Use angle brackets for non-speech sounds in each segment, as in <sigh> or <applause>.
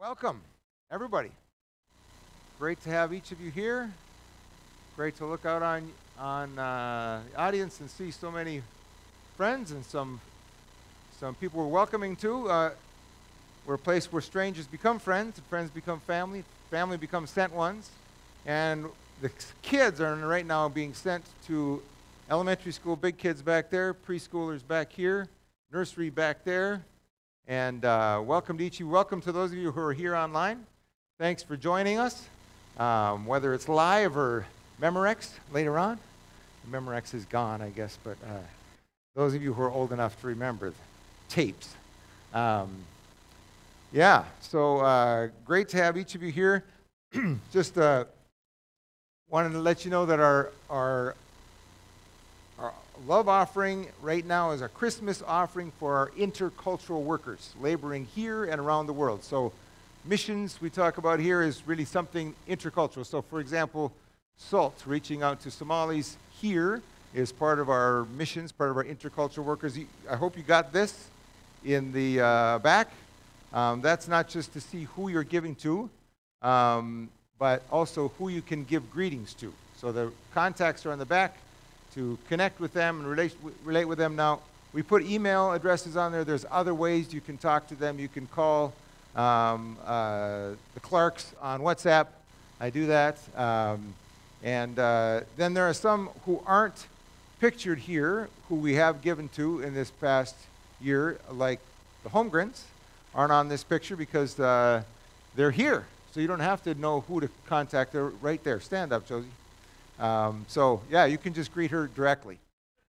Welcome, everybody. Great to have each of you here. Great to look out on on uh, the audience and see so many friends and some some people we're welcoming to. Uh, we're a place where strangers become friends, and friends become family, family becomes sent ones, and the kids are right now being sent to elementary school. Big kids back there, preschoolers back here, nursery back there, and uh, welcome to each of you. Welcome to those of you who are here online. Thanks for joining us, um, whether it's live or Memorex later on. Memorex is gone, I guess, but uh, those of you who are old enough to remember tapes. Um, yeah, so uh, great to have each of you here. <clears throat> Just uh, wanted to let you know that our, our our love offering right now is a Christmas offering for our intercultural workers laboring here and around the world. So, missions we talk about here is really something intercultural. So, for example, SALT, reaching out to Somalis here, is part of our missions, part of our intercultural workers. I hope you got this in the uh, back. Um, that's not just to see who you're giving to, um, but also who you can give greetings to. So the contacts are on the back to connect with them and relate, relate with them. Now, we put email addresses on there. There's other ways you can talk to them. You can call um, uh, the Clarks on WhatsApp. I do that. Um, and uh, then there are some who aren't pictured here, who we have given to in this past year, like the Holmgrens, aren't on this picture because uh, they're here. So you don't have to know who to contact. They're right there. Stand up, Josie. Um, so, yeah, you can just greet her directly.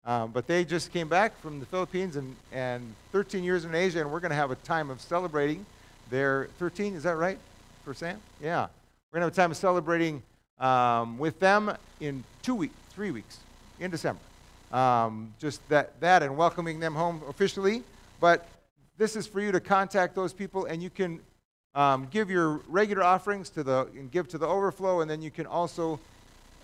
Um, but they just came back from the Philippines and, and 13 years in Asia, and we're going to have a time of celebrating their 13, is that right, for Sam? Yeah. We're going to have a time of celebrating um, with them in two weeks, three weeks, in December. Um, just that, that and welcoming them home officially. But this is for you to contact those people, and you can um, give your regular offerings to the, and give to the overflow, and then you can also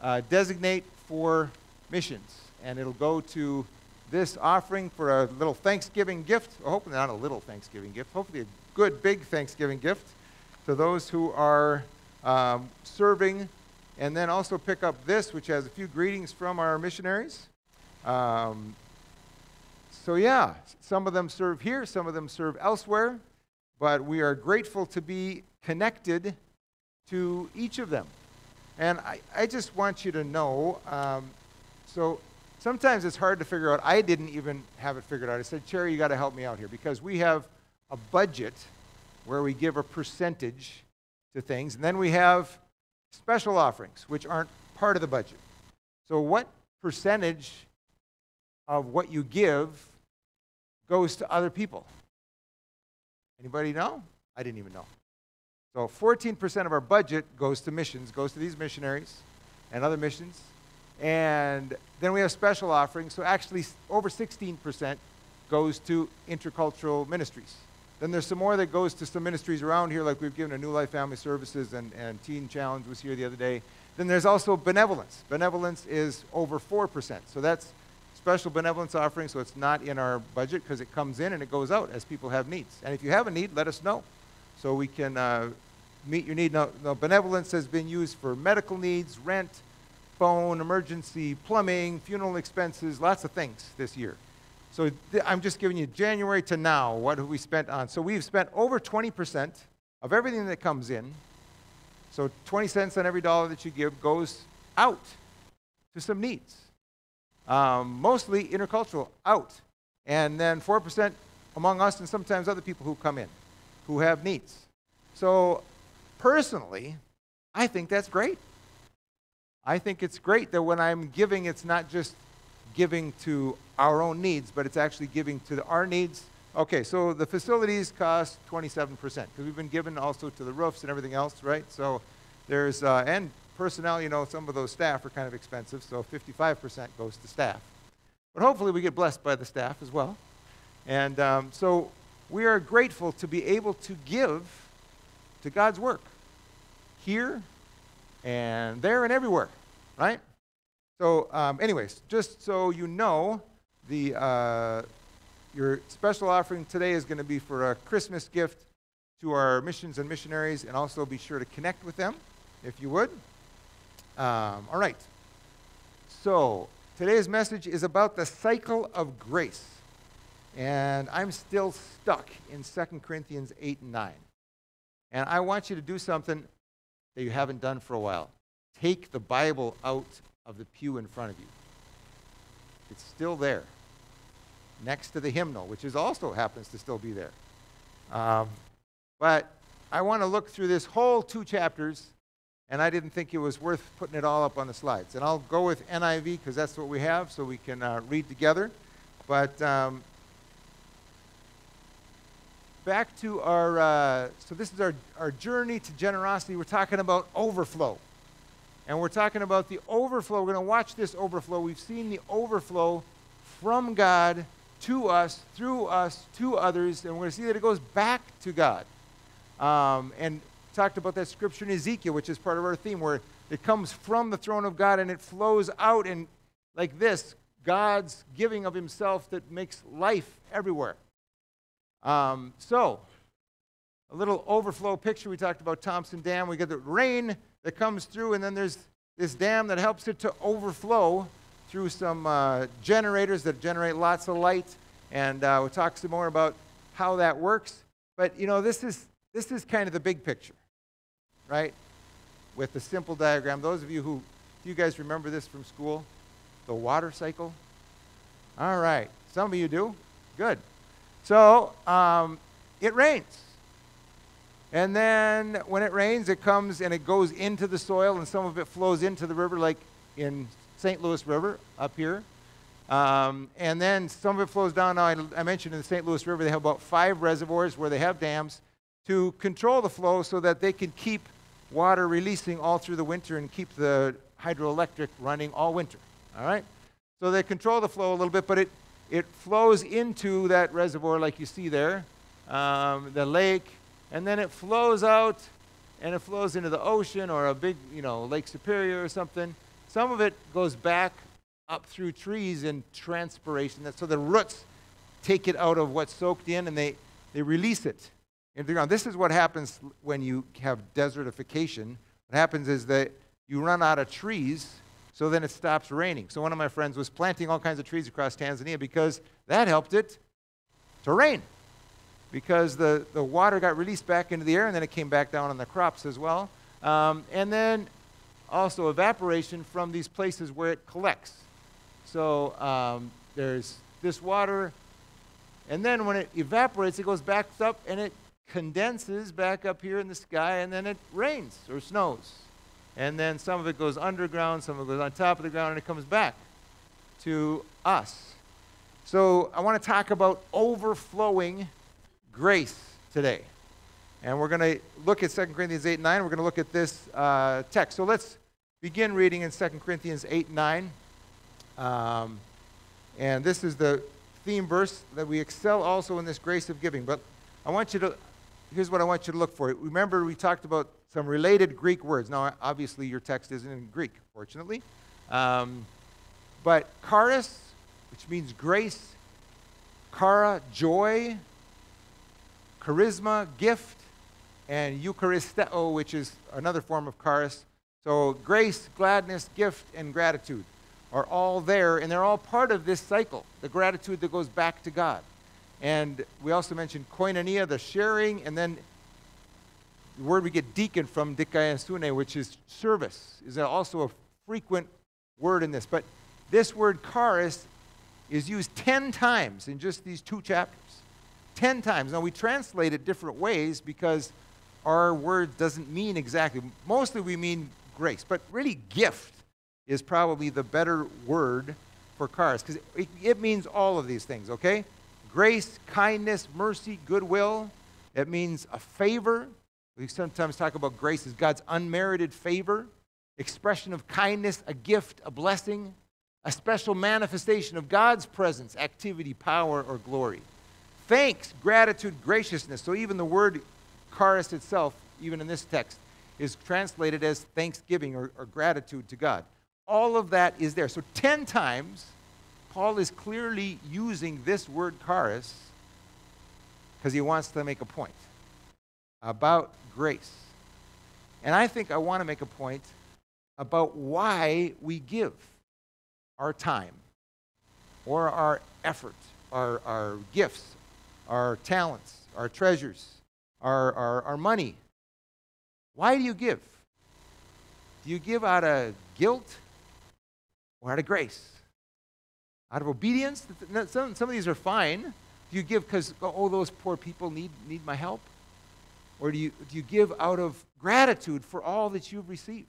uh, designate for missions. And it'll go to this offering for a little Thanksgiving gift. Hopefully, not a little Thanksgiving gift, hopefully, a good big Thanksgiving gift to those who are um, serving. And then also pick up this, which has a few greetings from our missionaries. Um, so, yeah, some of them serve here, some of them serve elsewhere, but we are grateful to be connected to each of them. And I, I just want you to know um, so sometimes it's hard to figure out. I didn't even have it figured out. I said, Cherry, you got to help me out here because we have a budget where we give a percentage to things, and then we have special offerings, which aren't part of the budget. So, what percentage of what you give goes to other people? Anybody know? I didn't even know. So 14% of our budget goes to missions, goes to these missionaries and other missions. And then we have special offerings. So actually, over 16% goes to intercultural ministries. Then there's some more that goes to some ministries around here, like we've given a New Life Family Services and, and Teen Challenge was here the other day. Then there's also benevolence. Benevolence is over 4%. So that's special benevolence offering, so it's not in our budget because it comes in and it goes out as people have needs. And if you have a need, let us know so we can uh, meet your need. Now, now, benevolence has been used for medical needs, rent, phone, emergency, plumbing, funeral expenses, lots of things this year. So th- I'm just giving you January to now, what have we spent on? So we've spent over 20% of everything that comes in. So 20 cents on every dollar that you give goes out to some needs. Um, mostly intercultural, out. And then 4% among us and sometimes other people who come in who have needs. So, personally, I think that's great. I think it's great that when I'm giving, it's not just giving to our own needs, but it's actually giving to our needs. Okay, so the facilities cost 27% because we've been given also to the roofs and everything else, right? So there's, uh, and personnel, you know, some of those staff are kind of expensive, so 55% goes to staff. But hopefully we get blessed by the staff as well. And um, so we are grateful to be able to give to God's work here and there and everywhere, right? So, um, anyways, just so you know, the uh, your special offering today is going to be for a Christmas gift to our missions and missionaries and also be sure to connect with them if you would. Um, all right. So, today's message is about the cycle of grace. And I'm still stuck in 2 Corinthians 8 and 9. And I want you to do something that you haven't done for a while. Take the Bible out of the pew in front of you. It's still there, next to the hymnal, which is also happens to still be there. Um, but I want to look through this whole two chapters, and I didn't think it was worth putting it all up on the slides. And I'll go with NIV because that's what we have, so we can uh, read together. But um, back to our, uh, so this is our, our journey to generosity. We're talking about overflow. And we're talking about the overflow. We're going to watch this overflow. We've seen the overflow from God to us, through us, to others, and we're going to see that it goes back to God. Um, and talked about that scripture in Ezekiel, which is part of our theme, where it comes from the throne of God and it flows out and like this, God's giving of himself that makes life everywhere. Um, so, a little overflow picture. We talked about Thomson Dam. We get the rain that comes through, and then there's this dam that helps it to overflow through some uh, generators that generate lots of light. And uh, we'll talk some more about how that works. But, you know, this is, this is kind of the big picture, right? With the simple diagram. Those of you who, do you guys remember this from school? The water cycle? All right. Some of you do. Good. So um, it rains. And then when it rains, it comes and it goes into the soil, and some of it flows into the river, like in St. Louis River up here. Um, and then some of it flows down. Now, I, I, mentioned in the St. Louis River, they have about five reservoirs where they have dams to control the flow so that they can keep water releasing all through the winter and keep the hydroelectric running all winter. All right? So they control the flow a little bit, but it, it flows into that reservoir like you see there, um, the lake, and then it flows out and it flows into the ocean or a big, you know, Lake Superior or something. Some of it goes back up through trees in transpiration. So the roots take it out of what's soaked in and they, they release it into the ground. This is what happens when you have desertification. What happens is that you run out of trees so then it stops raining. So one of my friends was planting all kinds of trees across Tanzania because that helped it to rain. Because the, the water got released back into the air and then it came back down on the crops as well. Um, and then also evaporation from these places where it collects. So um, there's this water, and then when it evaporates, it goes back up and it condenses back up here in the sky, and then it rains or snows. And then some of it goes underground, some of it goes on top of the ground, and it comes back to us. So I want to talk about overflowing grace today. And we're going to look at 2 Corinthians 8 and 9. We're going to look at this uh, text. So let's begin reading in 2 Corinthians 8 and 9. Um, and this is the theme verse that we excel also in this grace of giving. But I want you to, here's what I want you to look for. Remember, we talked about some related Greek words. Now, obviously, your text isn't in Greek, fortunately. Um, but charis, which means grace, chara, joy, charisma, gift, and eucharisteo, which is another form of charis. So grace, gladness, gift, and gratitude are all there, and they're all part of this cycle, the gratitude that goes back to God. And we also mentioned koinonia, the sharing, and then the word we get deacon from dikaiosune, which is service, is also a frequent word in this. But this word charis is used 10 times in just these two chapters. 10 times. Now, we translate it different ways because our word doesn't mean exactly. Mostly we mean grace, but really gift is probably the better word for charis because it, it means all of these things, okay? Grace, kindness, mercy, goodwill. It means a favor, we sometimes talk about grace as God's unmerited favor, expression of kindness, a gift, a blessing, a special manifestation of God's presence, activity, power, or glory. Thanks, gratitude, graciousness. So even the word charis itself, even in this text, is translated as thanksgiving or, or gratitude to God. All of that is there. So 10 times, Paul is clearly using this word charis because he wants to make a point. about grace. And I think I want to make a point about why we give our time or our effort, our, our gifts, our talents, our treasures, our, our, our money. Why do you give? Do you give out of guilt or out of grace? Out of obedience? Some, some of these are fine. Do you give because, oh, those poor people need, need my help? Or do you, do you give out of gratitude for all that you've received?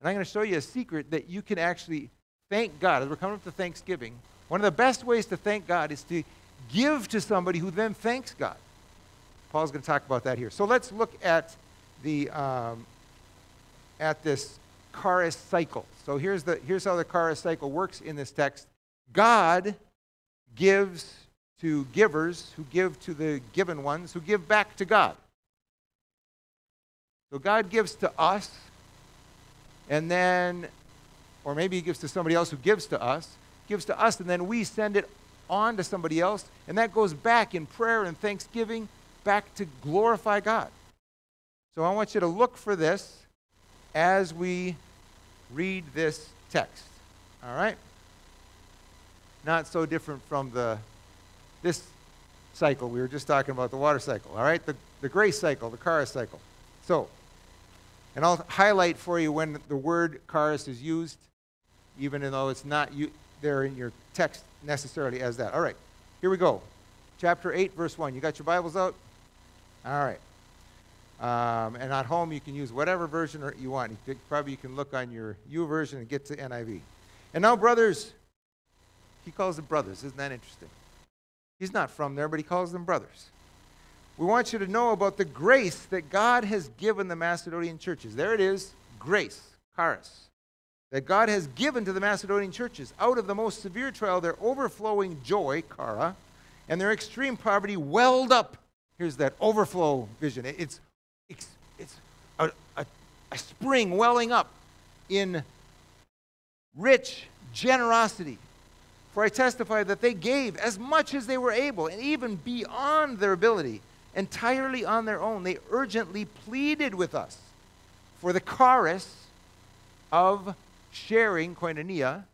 And I'm going to show you a secret that you can actually thank God. As we're coming up to Thanksgiving, one of the best ways to thank God is to give to somebody who then thanks God. Paul's going to talk about that here. So let's look at the um, at this charis cycle. So here's the here's how the charis cycle works in this text. God gives to givers who give to the given ones who give back to God. So God gives to us, and then, or maybe He gives to somebody else who gives to us, gives to us, and then we send it on to somebody else, and that goes back in prayer and thanksgiving back to glorify God. So I want you to look for this as we read this text. All right? Not so different from the this cycle. We were just talking about the water cycle, all right? The, the grace cycle, the charis cycle. So, and I'll highlight for you when the word charis is used, even though it's not there in your text necessarily as that. All right, here we go. Chapter 8, verse 1. You got your Bibles out? All right. Um, and at home, you can use whatever version you want. You probably you can look on your YouVersion and get to NIV. And now, brothers, he calls them brothers. Isn't that interesting? He's not from there, but he calls them brothers. We want you to know about the grace that God has given the Macedonian churches. There it is grace, charis. That God has given to the Macedonian churches. Out of the most severe trial, their overflowing joy, chara, and their extreme poverty welled up. Here's that overflow vision. It's, it's, it's a, a, a spring welling up in rich generosity for I testify that they gave as much as they were able, and even beyond their ability, entirely on their own. They urgently pleaded with us for the charis of sharing koinonia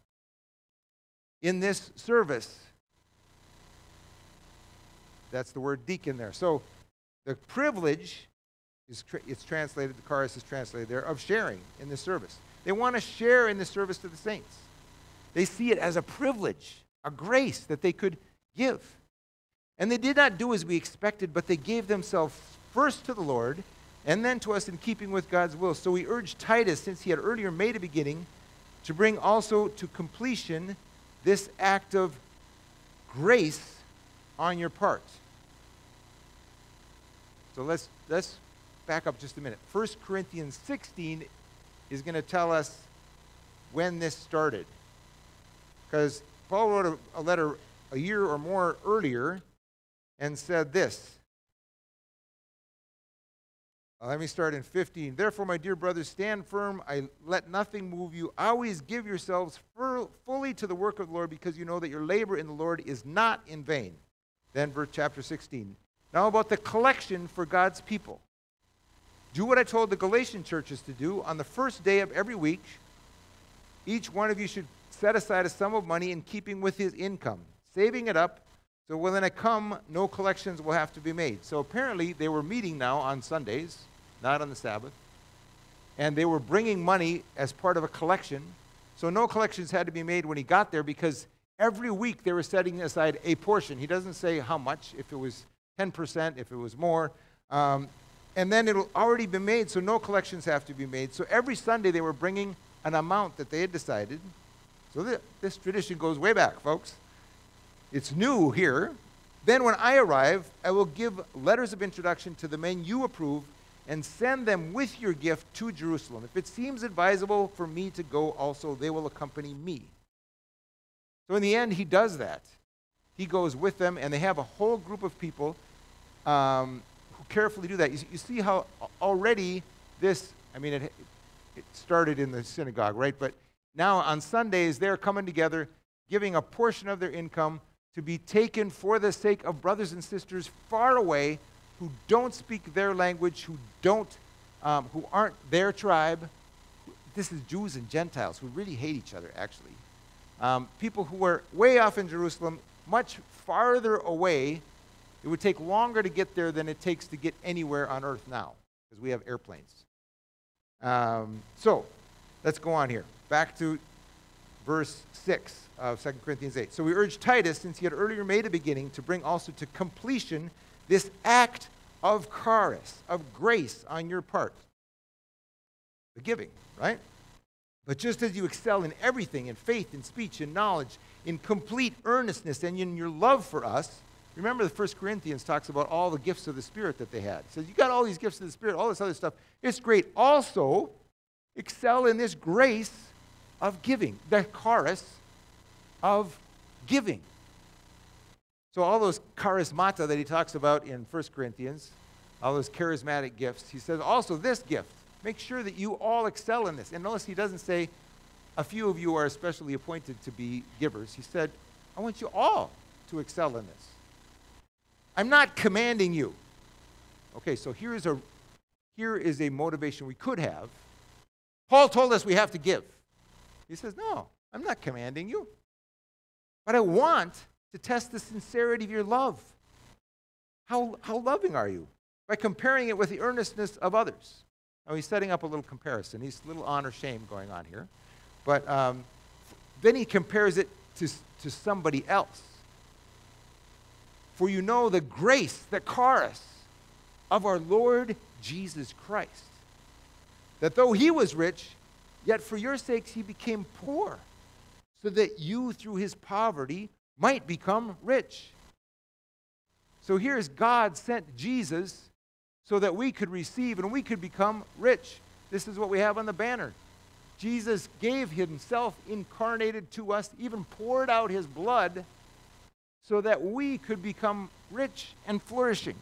in this service. That's the word deacon there. So the privilege is it's translated, the charis is translated there, of sharing in this service. They want to share in the service to the saints. They see it as a privilege, a grace that they could give. And they did not do as we expected, but they gave themselves first to the Lord and then to us in keeping with God's will. So we urged Titus, since he had earlier made a beginning, to bring also to completion this act of grace on your part. So let's, let's back up just a minute. 1 Corinthians 16 is going to tell us when this started. Because Paul wrote a, a letter a year or more earlier and said this. Uh, let me start in 15. Therefore, my dear brothers, stand firm. I let nothing move you. Always give yourselves fully to the work of the Lord because you know that your labor in the Lord is not in vain. Then, verse chapter 16. Now, about the collection for God's people. Do what I told the Galatian churches to do. On the first day of every week, each one of you should set aside a sum of money in keeping with his income, saving it up so when I come, no collections will have to be made. So apparently they were meeting now on Sundays, not on the Sabbath, and they were bringing money as part of a collection. So no collections had to be made when he got there because every week they were setting aside a portion. He doesn't say how much, if it was 10%, if it was more. Um, and then it'll already be made, so no collections have to be made. So every Sunday they were bringing an amount that they had decided so th- this tradition goes way back, folks. It's new here. Then, when I arrive, I will give letters of introduction to the men you approve and send them with your gift to Jerusalem. If it seems advisable for me to go also, they will accompany me. So, in the end, he does that. He goes with them, and they have a whole group of people um, who carefully do that. You, you see how already this, I mean, it, it started in the synagogue, right? But now, on Sundays, they're coming together, giving a portion of their income to be taken for the sake of brothers and sisters far away who don't speak their language, who don't, um, who aren't their tribe. This is Jews and Gentiles who really hate each other, actually. Um, people who were way off in Jerusalem, much farther away. It would take longer to get there than it takes to get anywhere on earth now, because we have airplanes. Um, so, let's go on here. Back to verse 6 of 2 Corinthians 8. So we urge Titus, since he had earlier made a beginning, to bring also to completion this act of charis, of grace on your part. The giving, right? But just as you excel in everything, in faith, in speech, in knowledge, in complete earnestness, and in your love for us, remember the First Corinthians talks about all the gifts of the Spirit that they had. It says, you got all these gifts of the Spirit, all this other stuff. It's great. Also, excel in this grace of giving, the charis of giving. So all those charismata that he talks about in 1 Corinthians, all those charismatic gifts, he says also this gift. Make sure that you all excel in this. And notice he doesn't say a few of you are especially appointed to be givers. He said, I want you all to excel in this. I'm not commanding you. Okay, so here is a here is a motivation we could have. Paul told us we have to give. He says, No, I'm not commanding you. But I want to test the sincerity of your love. How, how loving are you? By comparing it with the earnestness of others. Now he's setting up a little comparison. He's a little honor shame going on here. But um, then he compares it to, to somebody else. For you know the grace, the charis of our Lord Jesus Christ. That though he was rich, yet for your sakes he became poor, so that you through his poverty might become rich. So here's God sent Jesus so that we could receive and we could become rich. This is what we have on the banner. Jesus gave himself incarnated to us, even poured out his blood so that we could become rich and flourishing.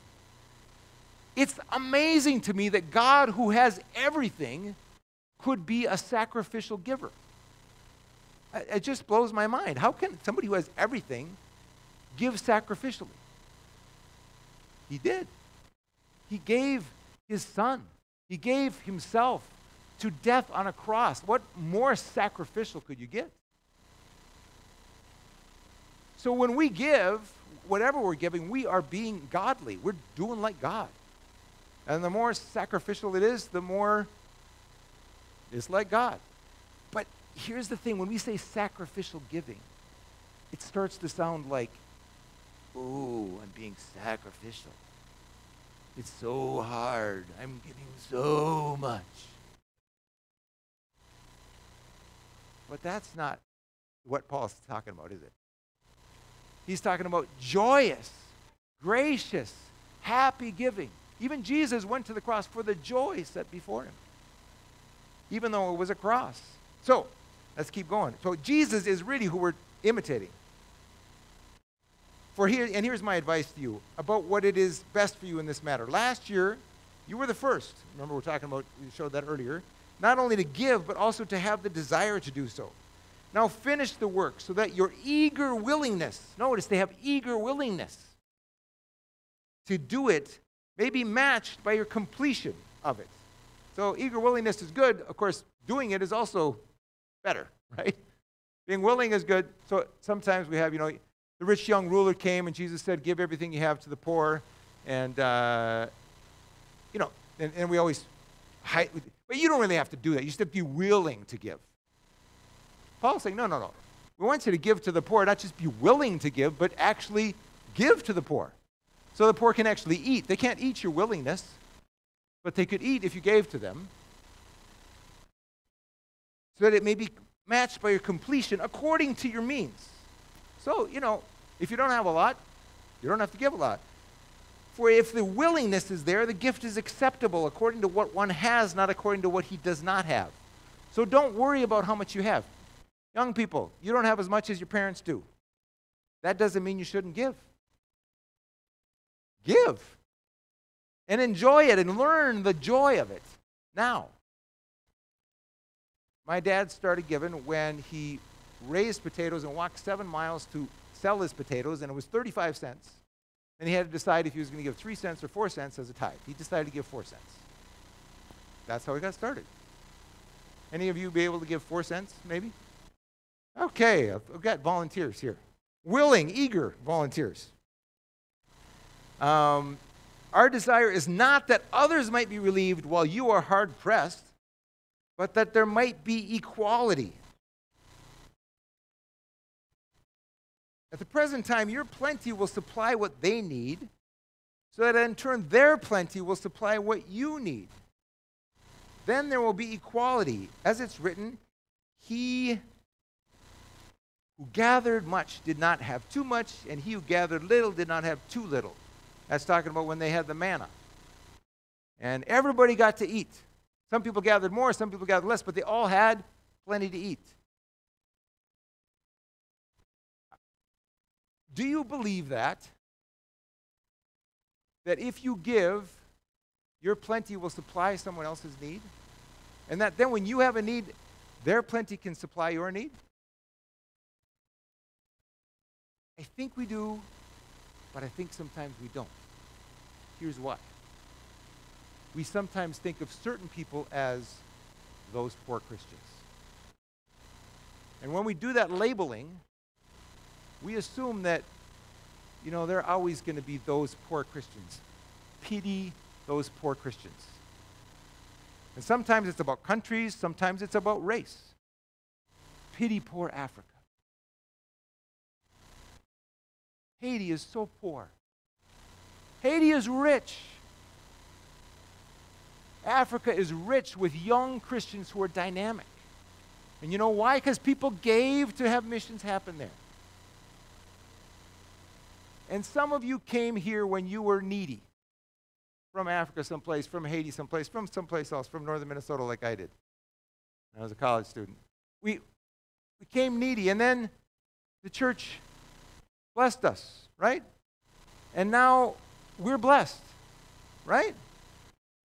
It's amazing to me that God, who has everything, could be a sacrificial giver. It just blows my mind. How can somebody who has everything give sacrificially? He did. He gave his son, he gave himself to death on a cross. What more sacrificial could you get? So when we give, whatever we're giving, we are being godly. We're doing like God. And the more sacrificial it is, the more it's like God. But here's the thing when we say sacrificial giving, it starts to sound like, ooh, I'm being sacrificial. It's so hard. I'm giving so much. But that's not what Paul's talking about, is it? He's talking about joyous, gracious, happy giving. Even Jesus went to the cross for the joy set before him, even though it was a cross. So, let's keep going. So, Jesus is really who we're imitating. For here, and here's my advice to you about what it is best for you in this matter. Last year, you were the first. Remember, we're talking about, we showed that earlier. Not only to give, but also to have the desire to do so. Now finish the work so that your eager willingness, notice they have eager willingness to do it, may be matched by your completion of it. So eager willingness is good. Of course, doing it is also better, <laughs> right? Being willing is good. So sometimes we have, you know, the rich young ruler came and Jesus said, Give everything you have to the poor. And, uh, you know, and, and we always, hide, but you don't really have to do that. You just have to be willing to give. Paul's saying, No, no, no. We want you to give to the poor, not just be willing to give, but actually give to the poor. So the poor can actually eat. They can't eat your willingness, but they could eat if you gave to them. So that it may be matched by your completion according to your means. So, you know, if you don't have a lot, you don't have to give a lot. For if the willingness is there, the gift is acceptable according to what one has, not according to what he does not have. So don't worry about how much you have. Young people, you don't have as much as your parents do. That doesn't mean you shouldn't give. Give. And enjoy it and learn the joy of it now. My dad started giving when he raised potatoes and walked seven miles to sell his potatoes, and it was 35 cents. And he had to decide if he was going to give three cents or four cents as a tithe. He decided to give four cents. That's how he got started. Any of you be able to give four cents, maybe? Okay, I've got volunteers here. Willing, eager volunteers. Um, our desire is not that others might be relieved while you are hard pressed, but that there might be equality. At the present time, your plenty will supply what they need, so that in turn their plenty will supply what you need. Then there will be equality. As it's written, he who gathered much did not have too much, and he who gathered little did not have too little. That's talking about when they had the manna. And everybody got to eat. Some people gathered more, some people gathered less, but they all had plenty to eat. Do you believe that? That if you give, your plenty will supply someone else's need? And that then when you have a need, their plenty can supply your need? I think we do, but I think sometimes we don't. Here's why. We sometimes think of certain people as those poor Christians. And when we do that labeling, we assume that, you know, there are always going to be those poor Christians. Pity those poor Christians. And sometimes it's about countries, sometimes it's about race. Pity poor Africa. Haiti is so poor. Haiti is rich. Africa is rich with young Christians who are dynamic. And you know why? Because people gave to have missions happen there. And some of you came here when you were needy from Africa someplace, from Haiti someplace, from someplace else, from northern Minnesota like I did. I was a college student. We, we came needy, and then the church blessed us, right? And now we're blessed, right?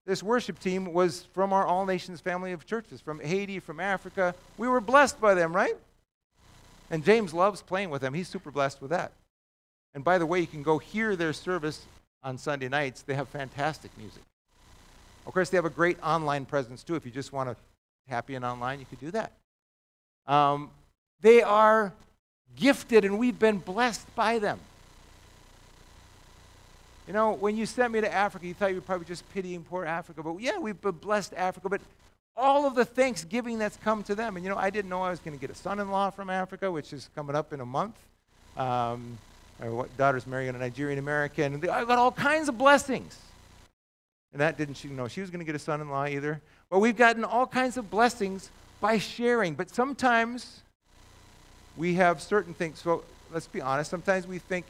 This worship team was from our All Nations family of churches, from Haiti, from Africa. We were blessed by them, right? And James loves playing with them. He's super blessed with that. And by the way, you can go hear their service on Sunday nights. They have fantastic music. Of course, they have a great online presence too. If you just want to happy and online, you could do that. Um, they are gifted, and we've been blessed by them. You know, when you sent me to Africa, you thought you were probably just pitying poor Africa. But yeah, we've been blessed Africa. But all of the thanksgiving that's come to them. And you know, I didn't know I was going to get a son in law from Africa, which is coming up in a month. Um, my daughter's marrying a Nigerian American. And I got all kinds of blessings. And that didn't she know she was going to get a son in law either. But we've gotten all kinds of blessings by sharing. But sometimes we have certain things. So let's be honest. Sometimes we think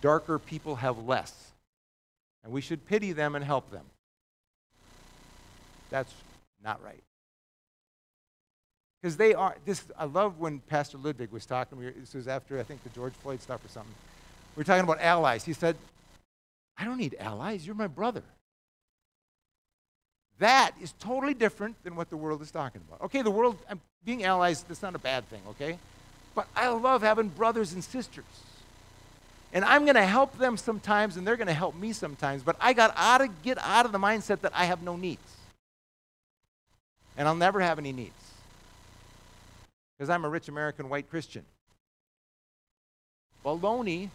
darker people have less. And we should pity them and help them. That's not right. Because they are, this, I love when Pastor Ludwig was talking, this was after, I think, the George Floyd stuff or something. We were talking about allies. He said, I don't need allies. You're my brother. That is totally different than what the world is talking about. Okay, the world, being allies, that's not a bad thing, okay? But I love having brothers and sisters. And I'm going to help them sometimes, and they're going to help me sometimes. But I got out of get out of the mindset that I have no needs, and I'll never have any needs because I'm a rich American white Christian. Baloney.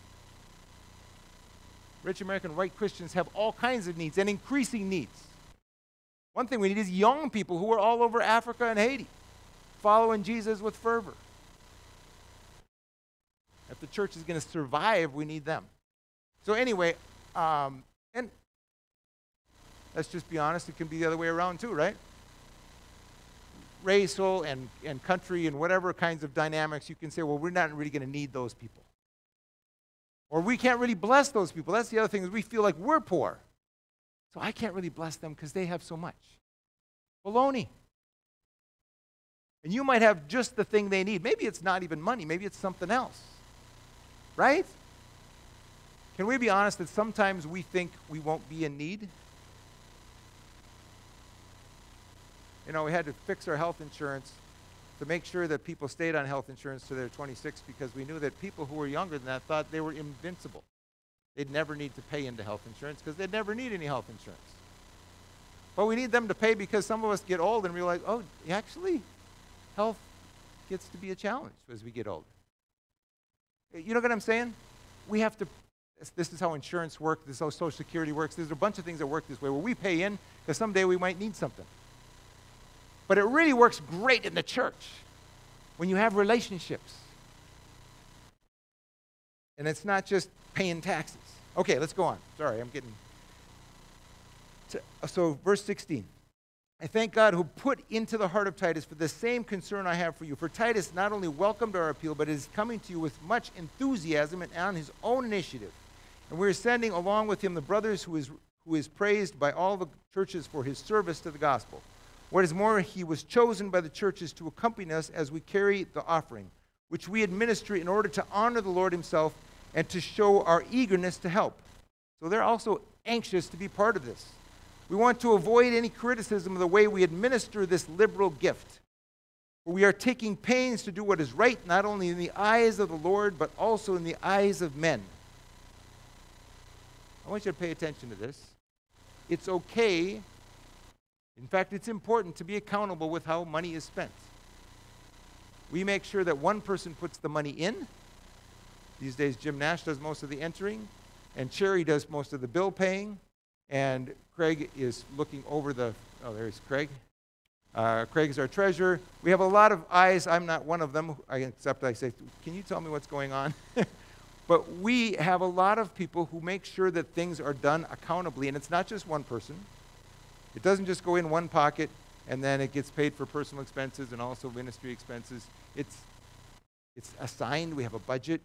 Rich American white Christians have all kinds of needs and increasing needs. One thing we need is young people who are all over Africa and Haiti, following Jesus with fervor. If the church is going to survive, we need them. So, anyway, um, and let's just be honest, it can be the other way around too, right? Racial and, and country and whatever kinds of dynamics, you can say, well, we're not really going to need those people. Or we can't really bless those people. That's the other thing is we feel like we're poor. So I can't really bless them because they have so much. Baloney. And you might have just the thing they need. Maybe it's not even money, maybe it's something else. Right? Can we be honest that sometimes we think we won't be in need? You know, we had to fix our health insurance to make sure that people stayed on health insurance to their 26 because we knew that people who were younger than that thought they were invincible. they'd never need to pay into health insurance because they'd never need any health insurance. But we need them to pay because some of us get old and realize, oh, actually, health gets to be a challenge as we get older. You know what I'm saying? We have to, this is how insurance works, this is how Social Security works. There's a bunch of things that work this way where we pay in because someday we might need something. But it really works great in the church when you have relationships. And it's not just paying taxes. Okay, let's go on. Sorry, I'm getting. To, so, verse 16. I thank God who put into the heart of Titus for the same concern I have for you. For Titus not only welcomed our appeal, but is coming to you with much enthusiasm and on his own initiative. And we're sending along with him the brothers who is, who is praised by all the churches for his service to the gospel. What is more, he was chosen by the churches to accompany us as we carry the offering, which we administer in order to honor the Lord himself and to show our eagerness to help. So they're also anxious to be part of this. We want to avoid any criticism of the way we administer this liberal gift. We are taking pains to do what is right, not only in the eyes of the Lord, but also in the eyes of men. I want you to pay attention to this. It's okay, in fact, it's important to be accountable with how money is spent. We make sure that one person puts the money in, these days, Jim Nash does most of the entering, and Cherry does most of the bill paying, and Craig is looking over the. Oh, there's Craig. Uh, Craig is our treasurer. We have a lot of eyes. I'm not one of them, except I say, Can you tell me what's going on? <laughs> but we have a lot of people who make sure that things are done accountably, and it's not just one person. It doesn't just go in one pocket and then it gets paid for personal expenses and also ministry expenses. It's, it's assigned, we have a budget,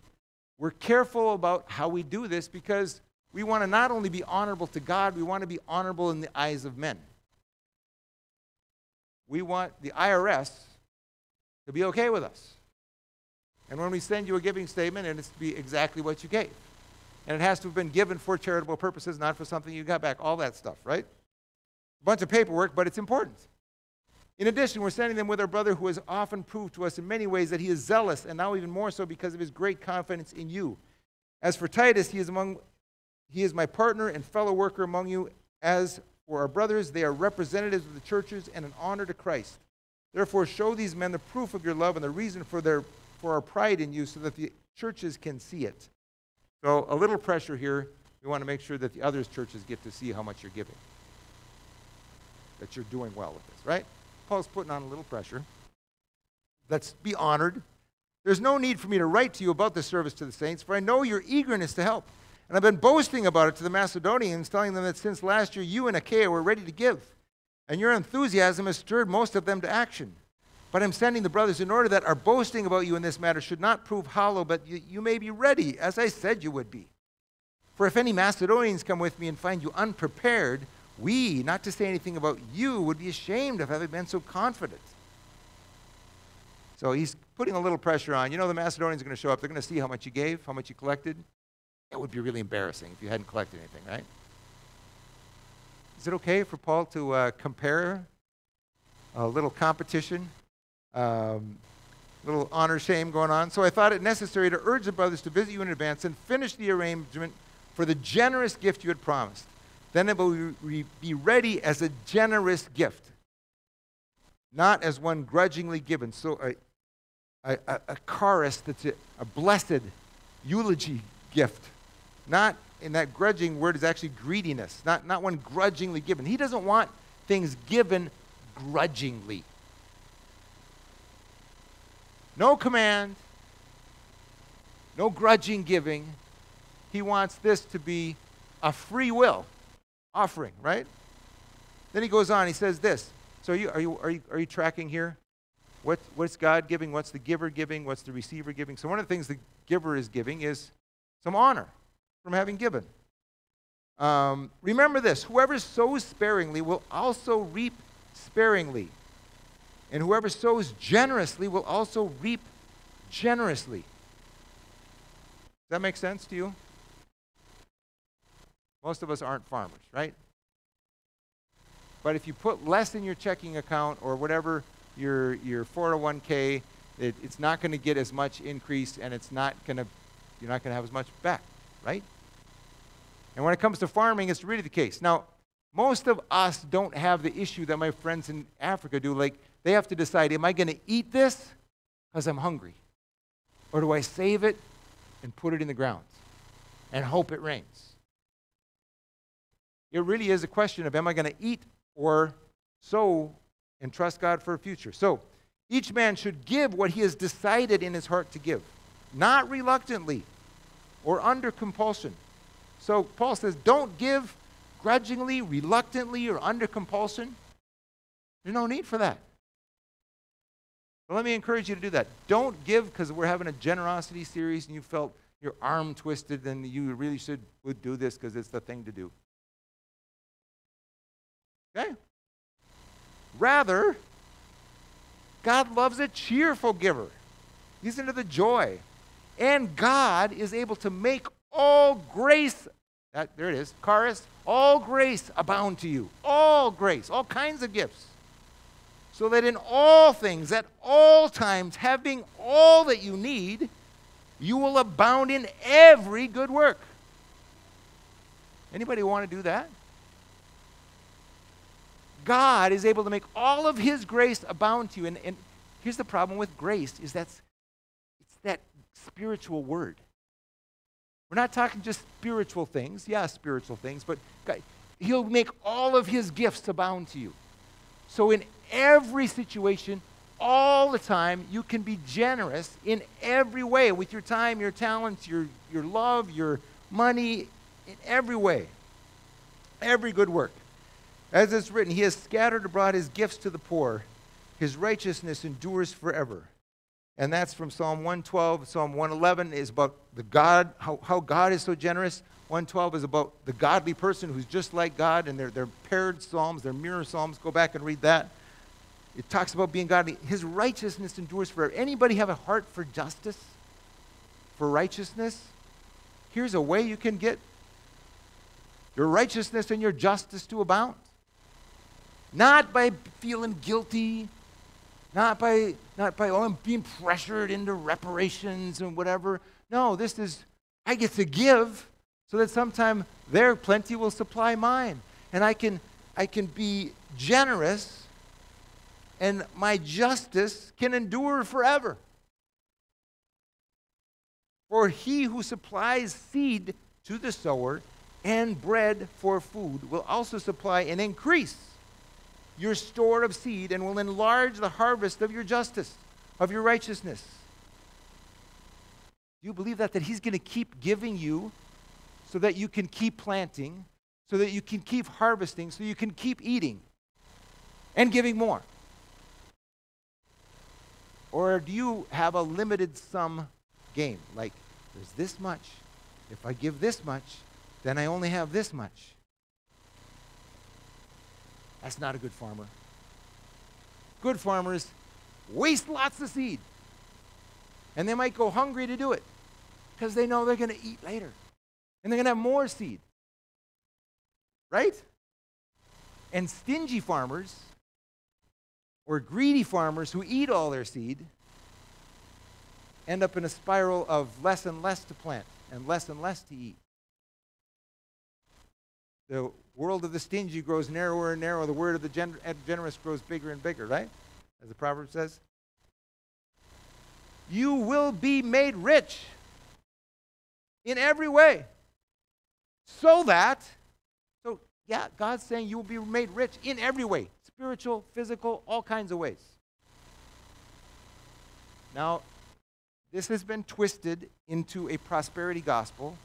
we're careful about how we do this because we want to not only be honorable to God, we want to be honorable in the eyes of men. We want the IRS to be okay with us. And when we send you a giving statement, and it's to be exactly what you gave. And it has to have been given for charitable purposes, not for something you got back, all that stuff, right? A bunch of paperwork, but it's important. In addition, we're sending them with our brother who has often proved to us in many ways that he is zealous, and now even more so because of his great confidence in you. As for Titus, he is, among, he is my partner and fellow worker among you. As for our brothers, they are representatives of the churches and an honor to Christ. Therefore, show these men the proof of your love and the reason for, their, for our pride in you so that the churches can see it. So, a little pressure here. We want to make sure that the other churches get to see how much you're giving, that you're doing well with this, right? Paul's putting on a little pressure. Let's be honored. There's no need for me to write to you about the service to the saints, for I know your eagerness to help. And I've been boasting about it to the Macedonians, telling them that since last year you and Achaia were ready to give, and your enthusiasm has stirred most of them to action. But I'm sending the brothers in order that our boasting about you in this matter should not prove hollow, but you, you may be ready, as I said you would be. For if any Macedonians come with me and find you unprepared, we, not to say anything about you, would be ashamed of having been so confident. So he's putting a little pressure on. You know, the Macedonians are going to show up. They're going to see how much you gave, how much you collected. It would be really embarrassing if you hadn't collected anything, right? Is it okay for Paul to uh, compare a little competition, um, little honor shame going on? So I thought it necessary to urge the brothers to visit you in advance and finish the arrangement for the generous gift you had promised then it will be ready as a generous gift, not as one grudgingly given. So a, a, a, charis that's a, a blessed eulogy gift, not in that grudging word is actually greediness, not, not one grudgingly given. He doesn't want things given grudgingly. No command, no grudging giving. He wants this to be a free will offering, right? Then he goes on, he says this. So are you, are you, are you, are you tracking here? What, what's God giving? What's the giver giving? What's the receiver giving? So one of the things the giver is giving is some honor from having given. Um, remember this whoever sows sparingly will also reap sparingly. And whoever sows generously will also reap generously. Does that make sense to you? Most of us aren't farmers, right? But if you put less in your checking account or whatever your your 401k, it, it's not going to get as much increase, and it's not going to you're not going to have as much back, right? And when it comes to farming, it's really the case. Now, most of us don't have the issue that my friends in Africa do. Like, they have to decide am I going to eat this because I'm hungry? Or do I save it and put it in the ground and hope it rains? It really is a question of am I going to eat or sow and trust God for a future? So, each man should give what he has decided in his heart to give, not reluctantly or under compulsion. So, Paul says, don't give grudgingly, reluctantly, or under compulsion. There's no need for that. But let me encourage you to do that. Don't give because we're having a generosity series and you felt your arm twisted and you really should would do this because it's the thing to do. Okay? Rather, God loves a cheerful giver. He's into the joy. And God is able to make all grace that, there it is. Charis, all grace abound to you. All grace, all kinds of gifts. So that in all things, at all times, having all that you need, you will abound in every good work. Anybody want to do that? God is able to make all of his grace abound to you. And, and here's the problem with grace is that's it's that spiritual word. We're not talking just spiritual things. Yeah, spiritual things, but God, He'll make all of His gifts abound to you. So, in every situation, all the time, you can be generous in every way with your time, your talents, your, your love, your money, in every way. Every good work. As it's written, He has scattered abroad His gifts to the poor, His righteousness endures forever and that's from Psalm 112. Psalm 111 is about the God, how, how God is so generous. 112 is about the godly person who's just like God, and they're, they're paired psalms, they're mirror psalms. Go back and read that. It talks about being godly. His righteousness endures forever. Anybody have a heart for justice, for righteousness? Here's a way you can get your righteousness and your justice to abound. Not by feeling guilty, not by, not by, oh, I'm being pressured into reparations and whatever. No, this is, I get to give so that sometime their plenty will supply mine. And I can, I can be generous and my justice can endure forever. For he who supplies seed to the sower and bread for food will also supply and increase your store of seed and will enlarge the harvest of your justice, of your righteousness. Do you believe that? That He's going to keep giving you so that you can keep planting, so that you can keep harvesting, so you can keep eating and giving more? Or do you have a limited sum game? Like, there's this much. If I give this much, then I only have this much. That's not a good farmer. Good farmers waste lots of seed. And they might go hungry to do it because they know they're going to eat later. And they're going to have more seed. Right? And stingy farmers or greedy farmers who eat all their seed end up in a spiral of less and less to plant and less and less to eat. The world of the stingy grows narrower and narrower. The word of the gen- generous grows bigger and bigger, right? As the proverb says. You will be made rich in every way. So that, so yeah, God's saying you will be made rich in every way spiritual, physical, all kinds of ways. Now, this has been twisted into a prosperity gospel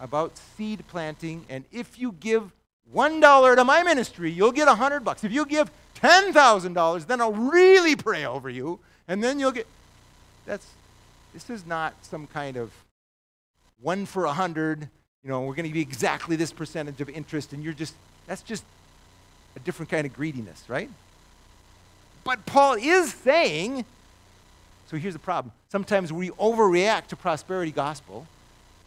about seed planting, and if you give $1 to my ministry, you'll get 100 bucks. If you give $10,000, then I'll really pray over you, and then you'll get. That's, this is not some kind of one for a 100, you know, we're going to be exactly this percentage of interest, and you're just, that's just a different kind of greediness, right? But Paul is saying, so here's the problem. Sometimes we overreact to prosperity gospel,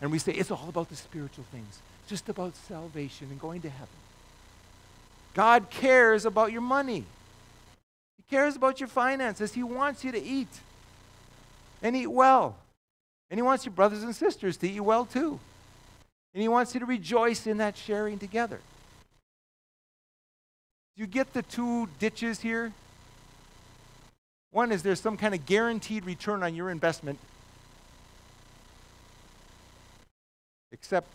and we say it's all about the spiritual things just about salvation and going to heaven. God cares about your money. He cares about your finances. He wants you to eat and eat well. And He wants your brothers and sisters to eat well too. And He wants you to rejoice in that sharing together. Do you get the two ditches here? One is there's some kind of guaranteed return on your investment, except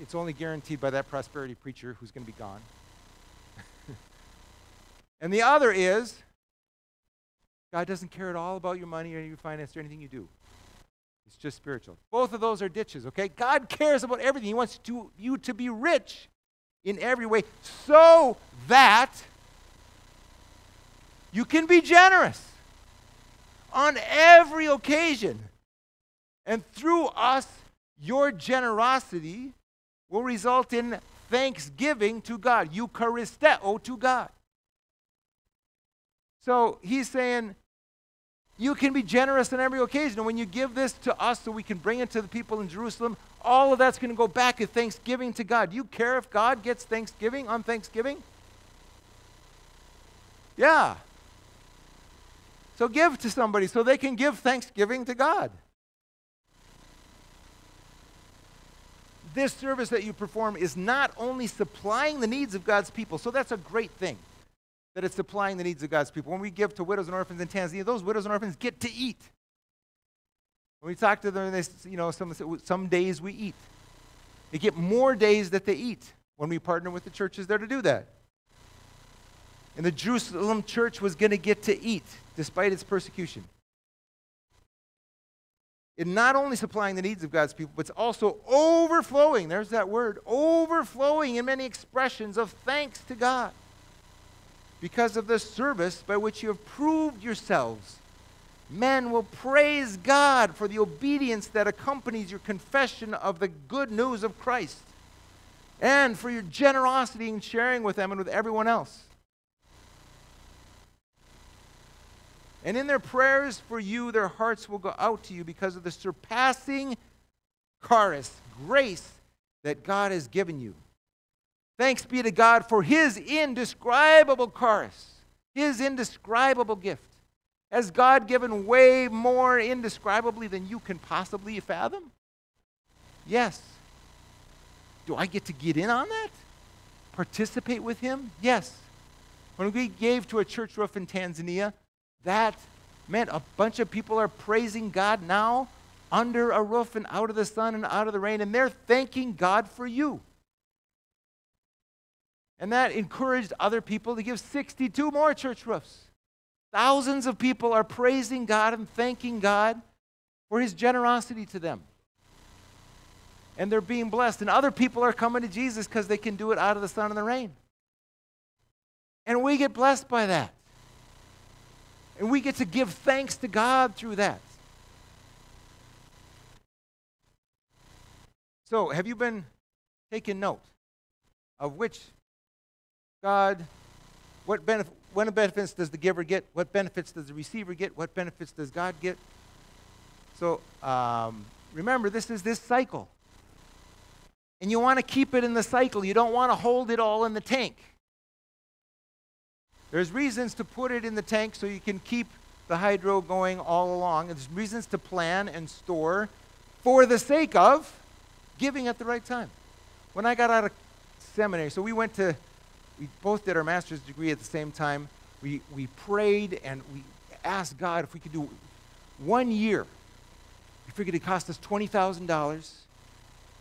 it's only guaranteed by that prosperity preacher who's going to be gone. <laughs> and the other is God doesn't care at all about your money or your finance or anything you do. It's just spiritual. Both of those are ditches, okay? God cares about everything. He wants to, you to be rich in every way so that you can be generous on every occasion. And through us, your generosity will result in thanksgiving to God, Eucharisteo to God. So he's saying, you can be generous on every occasion. And when you give this to us so we can bring it to the people in Jerusalem, all of that's going to go back as thanksgiving to God. Do you care if God gets thanksgiving on Thanksgiving? Yeah. So give to somebody so they can give thanksgiving to God. This service that you perform is not only supplying the needs of God's people, so that's a great thing that it's supplying the needs of God's people. When we give to widows and orphans in Tanzania, those widows and orphans get to eat. When we talk to them, they, you know, some, some days we eat. They get more days that they eat when we partner with the churches there to do that. And the Jerusalem church was going to get to eat despite its persecution. In not only supplying the needs of God's people, but it's also overflowing. There's that word overflowing in many expressions of thanks to God because of the service by which you have proved yourselves. Men will praise God for the obedience that accompanies your confession of the good news of Christ and for your generosity in sharing with them and with everyone else. And in their prayers for you, their hearts will go out to you because of the surpassing charis, grace that God has given you. Thanks be to God for his indescribable charis, his indescribable gift. Has God given way more indescribably than you can possibly fathom? Yes. Do I get to get in on that? Participate with him? Yes. When we gave to a church roof in Tanzania, that meant a bunch of people are praising God now under a roof and out of the sun and out of the rain, and they're thanking God for you. And that encouraged other people to give 62 more church roofs. Thousands of people are praising God and thanking God for his generosity to them. And they're being blessed. And other people are coming to Jesus because they can do it out of the sun and the rain. And we get blessed by that. And we get to give thanks to God through that. So, have you been taking note of which God, what, benef- what benefits does the giver get? What benefits does the receiver get? What benefits does God get? So um, remember, this is this cycle. And you want to keep it in the cycle. You don't want to hold it all in the tank. There's reasons to put it in the tank so you can keep the hydro going all along. There's reasons to plan and store for the sake of giving at the right time. When I got out of seminary, so we went to we both did our master's degree at the same time. We, we prayed and we asked God if we could do one year. We figured it cost us $20,000.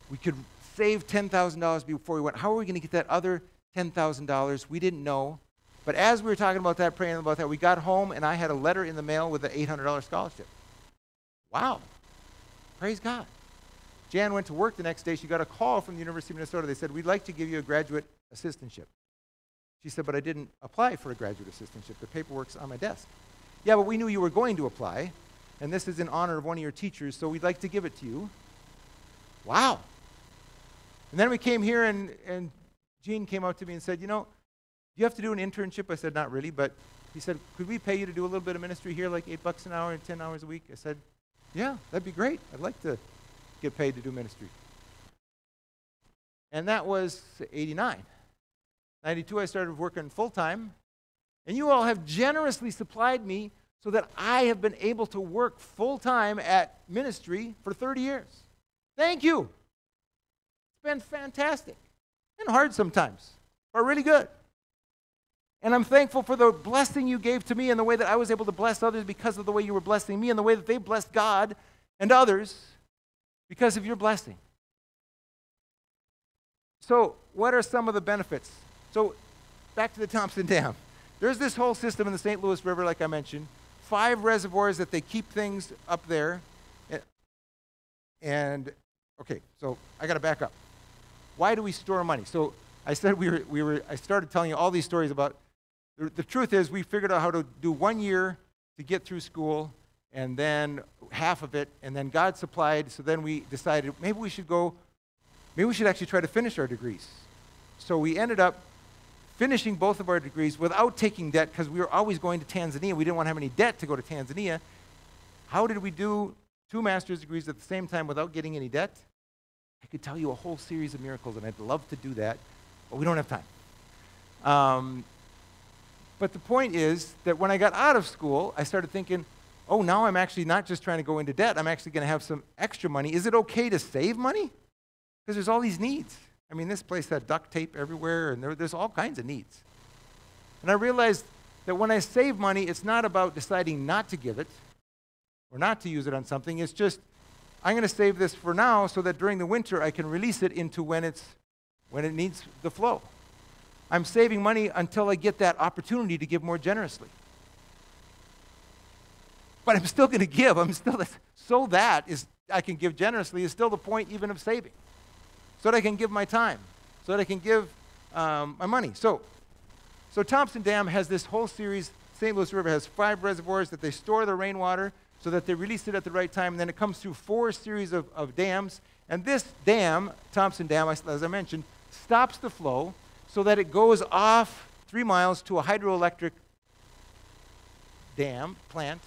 We could save $10,000 before we went. How are we going to get that other $10,000? We didn't know. But as we were talking about that, praying about that, we got home and I had a letter in the mail with an $800 scholarship. Wow. Praise God. Jan went to work the next day. She got a call from the University of Minnesota. They said, We'd like to give you a graduate assistantship. She said, But I didn't apply for a graduate assistantship. The paperwork's on my desk. Yeah, but we knew you were going to apply, and this is in honor of one of your teachers, so we'd like to give it to you. Wow. And then we came here, and, and Gene came up to me and said, You know, you have to do an internship. I said, Not really, but he said, Could we pay you to do a little bit of ministry here, like eight bucks an hour and 10 hours a week? I said, Yeah, that'd be great. I'd like to get paid to do ministry. And that was 89. 92, I started working full time. And you all have generously supplied me so that I have been able to work full time at ministry for 30 years. Thank you. It's been fantastic and hard sometimes, but really good. And I'm thankful for the blessing you gave to me and the way that I was able to bless others because of the way you were blessing me and the way that they blessed God and others because of your blessing. So, what are some of the benefits? So, back to the Thomson Dam. There's this whole system in the St. Louis River, like I mentioned, five reservoirs that they keep things up there. And, okay, so I got to back up. Why do we store money? So, I said we were, we were, I started telling you all these stories about the, the truth is, we figured out how to do one year to get through school, and then half of it, and then God supplied. So then we decided maybe we should go, maybe we should actually try to finish our degrees. So we ended up finishing both of our degrees without taking debt because we were always going to Tanzania. We didn't want to have any debt to go to Tanzania. How did we do two master's degrees at the same time without getting any debt? I could tell you a whole series of miracles, and I'd love to do that, but we don't have time. Um, but the point is that when I got out of school, I started thinking, oh, now I'm actually not just trying to go into debt, I'm actually going to have some extra money. Is it okay to save money? Because there's all these needs. I mean, this place had duct tape everywhere, and there, there's all kinds of needs. And I realized that when I save money, it's not about deciding not to give it or not to use it on something. It's just, I'm going to save this for now so that during the winter I can release it into when, it's, when it needs the flow. I'm saving money until I get that opportunity to give more generously. But I'm still going to give. I'm still so that is I can give generously is still the point even of saving. So that I can give my time. So that I can give um, my money. So, so Thomson Dam has this whole series. St. Louis River has five reservoirs that they store the rainwater so that they release it at the right time. And then it comes through four series of, of dams. And this dam, Thomson Dam, as I mentioned, stops the flow so that it goes off three miles to a hydroelectric dam plant,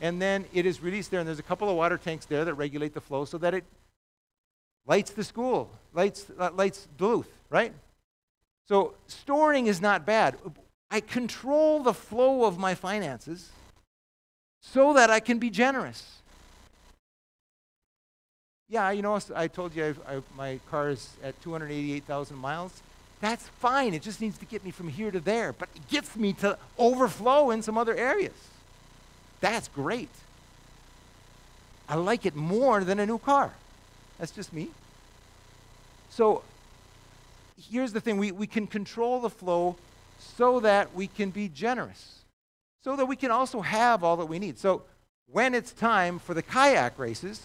and then it is released there. And there's a couple of water tanks there that regulate the flow so that it lights the school, lights, uh, lights Duluth, right? So storing is not bad. I control the flow of my finances so that I can be generous. Yeah, you know, I told you I, I, my car is at 288,000 miles. That's fine. It just needs to get me from here to there, but it gets me to overflow in some other areas. That's great. I like it more than a new car. That's just me. So here's the thing we, we can control the flow so that we can be generous, so that we can also have all that we need. So when it's time for the kayak races,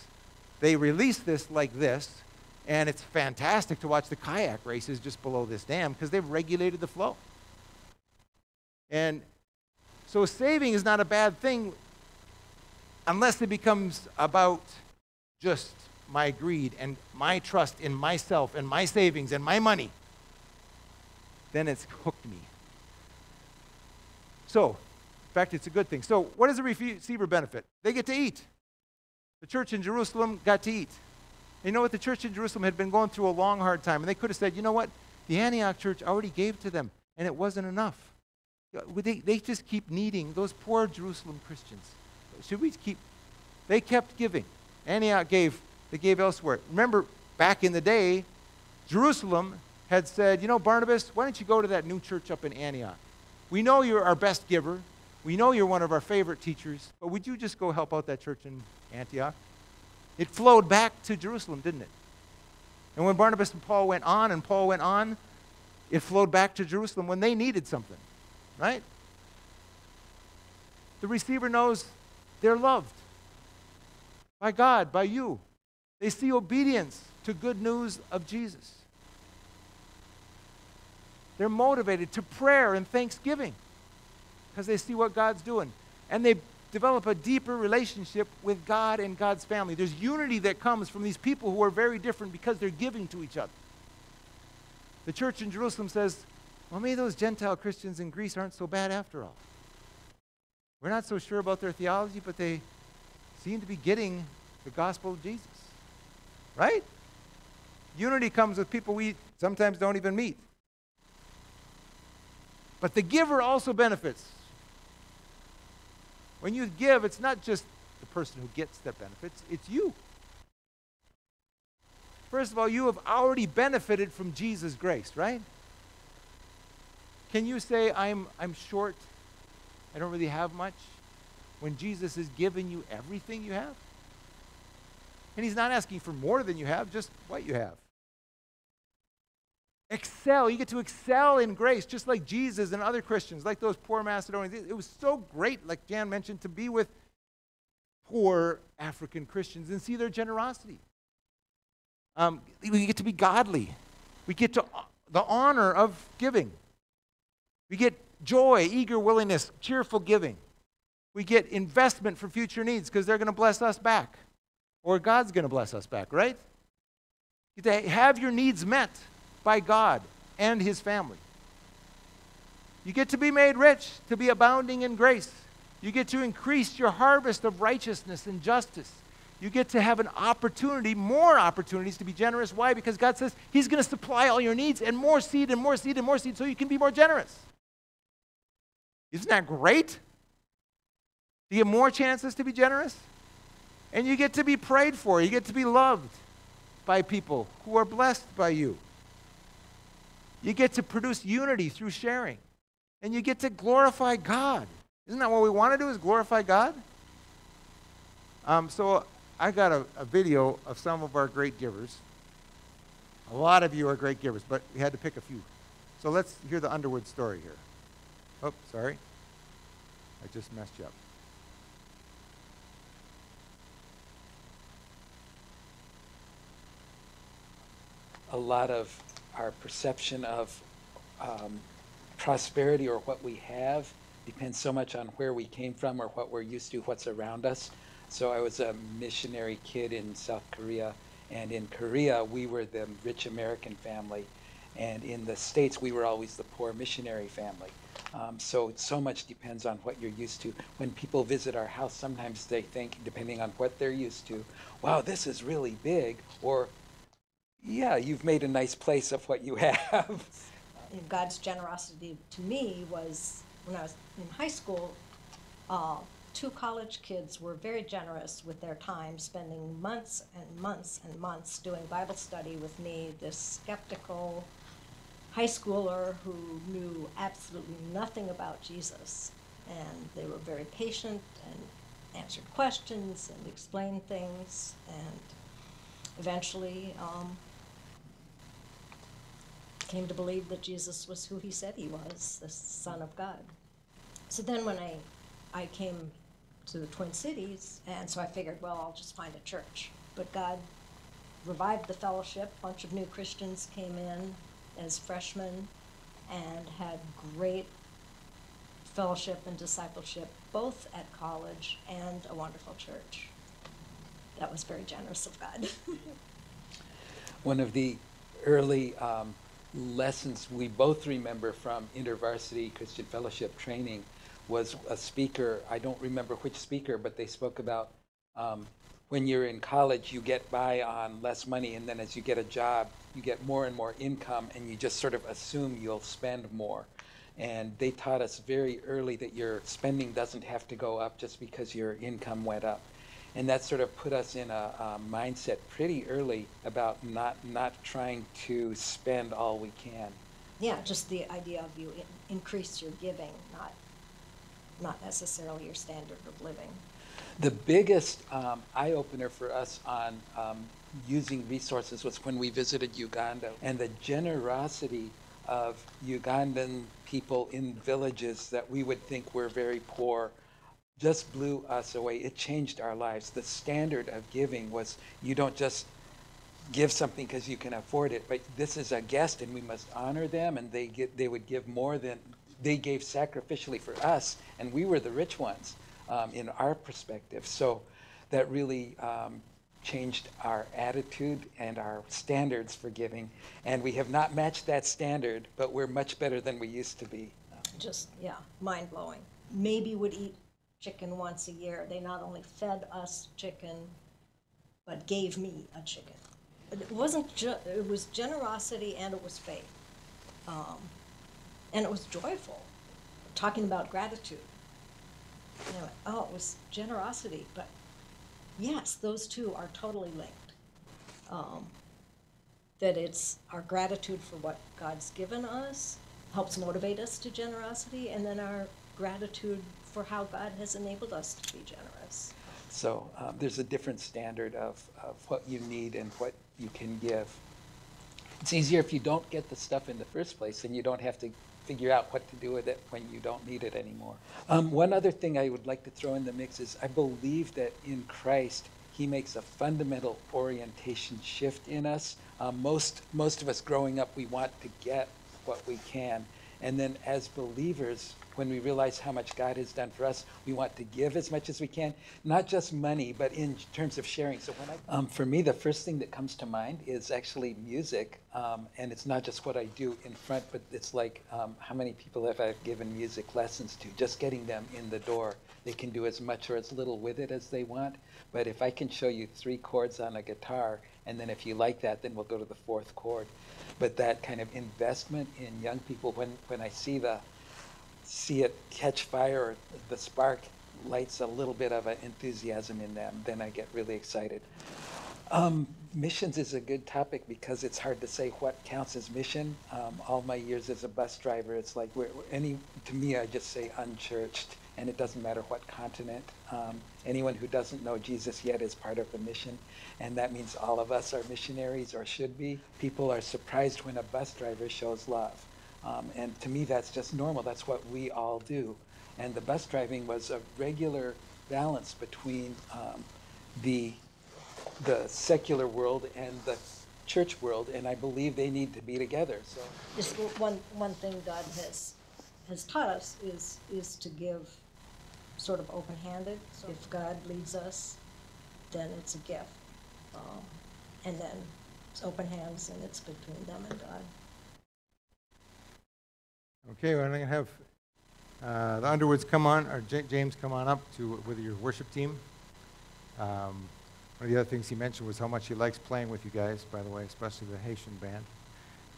they release this like this and it's fantastic to watch the kayak races just below this dam because they've regulated the flow. And so saving is not a bad thing unless it becomes about just my greed and my trust in myself and my savings and my money. Then it's hooked me. So, in fact, it's a good thing. So, what does the receiver benefit? They get to eat. The church in Jerusalem got to eat. You know what? The church in Jerusalem had been going through a long, hard time, and they could have said, you know what? The Antioch church already gave to them, and it wasn't enough. They, they just keep needing those poor Jerusalem Christians. Should we keep? They kept giving. Antioch gave, they gave elsewhere. Remember, back in the day, Jerusalem had said, you know, Barnabas, why don't you go to that new church up in Antioch? We know you're our best giver. We know you're one of our favorite teachers, but would you just go help out that church in Antioch? It flowed back to Jerusalem, didn't it? And when Barnabas and Paul went on and Paul went on, it flowed back to Jerusalem when they needed something, right? The receiver knows they're loved by God, by you. They see obedience to good news of Jesus. They're motivated to prayer and thanksgiving because they see what God's doing. And they develop a deeper relationship with God and God's family. There's unity that comes from these people who are very different because they're giving to each other. The church in Jerusalem says, well, maybe those Gentile Christians in Greece aren't so bad after all. We're not so sure about their theology, but they seem to be getting the gospel of Jesus. Right? Unity comes with people we sometimes don't even meet. But the giver also benefits. When you give, it's not just the person who gets the benefits, it's you. First of all, you have already benefited from Jesus' grace, right? Can you say, I'm, I'm short, I don't really have much, when Jesus has given you everything you have? And he's not asking for more than you have, just what you have. Excel. You get to excel in grace, just like Jesus and other Christians, like those poor Macedonians. It was so great, like Jan mentioned, to be with poor African Christians and see their generosity. Um, we get to be godly. We get to the honor of giving. We get joy, eager willingness, cheerful giving. We get investment for future needs because they're going to bless us back. Or God's going to bless us back, right? You have your needs met by God and his family. You get to be made rich, to be abounding in grace. You get to increase your harvest of righteousness and justice. You get to have an opportunity, more opportunities to be generous. Why? Because God says He's going to supply all your needs and more seed and more seed and more seed so you can be more generous. Isn't that great? You get more chances to be generous. And you get to be prayed for. You get to be loved by people who are blessed by you. You get to produce unity through sharing. And you get to glorify God. Isn't that what we want to do is glorify God? Um, so I got a, a video of some of our great givers. A lot of you are great givers, but we had to pick a few. So let's hear the Underwood story here. Oh, sorry. I just messed you up. A lot of our perception of um, prosperity or what we have depends so much on where we came from or what we're used to, what's around us. So I was a missionary kid in South Korea, and in Korea we were the rich American family, and in the States we were always the poor missionary family. Um, so so much depends on what you're used to. When people visit our house, sometimes they think, depending on what they're used to, wow, this is really big, or yeah, you've made a nice place of what you have. <laughs> God's generosity to me was when I was in high school. Uh, two college kids were very generous with their time, spending months and months and months doing Bible study with me. This skeptical high schooler who knew absolutely nothing about Jesus, and they were very patient and answered questions and explained things, and eventually. Um, came to believe that Jesus was who he said he was, the Son of God. So then when I, I came to the Twin Cities, and so I figured, well, I'll just find a church. But God revived the fellowship. A bunch of new Christians came in as freshmen and had great fellowship and discipleship, both at college and a wonderful church. That was very generous of God. <laughs> One of the early um, lessons we both remember from InterVarsity Christian Fellowship training was a speaker. I don't remember which speaker, but they spoke about um, when you're in college, you get by on less money, and then as you get a job, you get more and more income, and you just sort of assume you'll spend more. And they taught us very early that your spending doesn't have to go up just because your income went up and that sort of put us in a, a, mindset pretty early about not not trying to spend all we can. Yeah, just the idea of you increase your giving, not not necessarily your standard of living. The biggest um, eye opener for us on um, using resources was when we visited Uganda and the generosity of Ugandan people in villages that we would think were very poor just blew us away. It changed our lives. The standard of giving was you don't just give something because you can afford it, but this is a guest and we must honor them and they get they would give more than they gave sacrificially for us and we were the rich ones um, in our perspective. So that really um, changed our attitude and our standards for giving. And we have not matched that standard, but we're much better than we used to be. Just, yeah, mind blowing. Maybe would eat chicken once a year. They not only fed us chicken, but gave me a chicken. It wasn't ju- it was generosity and it was faith. Um, and it was joyful. Talking about gratitude. Know, oh, it was generosity, but yes, those two are totally linked. Um, that it's our gratitude for what God's given us, helps motivate us to generosity, and then our gratitude for how God has enabled us to be generous. So um, there's a different standard of, of what you need and what you can give. It's easier if you don't get the stuff in the first place and you don't have to figure out what to do with it when you don't need it anymore. Um, one other thing I would like to throw in the mix is I believe that in Christ, he makes a fundamental orientation shift in us. Um, most, most of us growing up, we want to get what we can. And then as believers, when we realize how much God has done for us, we want to give as much as we can, not just money, but in terms of sharing. So when I, um, for me, the first thing that comes to mind is actually music, um, and it's not just what I do in front, but it's like um, how many people have I given music lessons to? Just getting them in the door, they can do as much or as little with it as they want. But if I can show you three chords on a guitar, and then if you like that, then we'll go to the fourth chord. But that kind of investment in young people, when, when I see the see it catch fire the spark lights a little bit of an enthusiasm in them, then I get really excited. Um, missions is a good topic because it's hard to say what counts as mission. Um, all my years as a bus driver, it's like any to me, I just say unchurched, and it doesn't matter what continent. Um, anyone who doesn't know Jesus yet is part of the mission, and that means all of us are missionaries or should be. People are surprised when a bus driver shows love. Um, and to me, that's just normal. That's what we all do. And the bus driving was a regular balance between um, the the secular world and the church world, and I believe they need to be together. So Just one, one thing God has, has taught us is, is to give sort of open-handed. So if God leads us, then it's a gift. Um, And then it's open hands and it's between them and God. Okay, I'm going to have uh, the Underwoods come on, or J- James come on up to with your worship team. Um, one of the other things he mentioned was how much he likes playing with you guys, by the way, especially the Haitian band.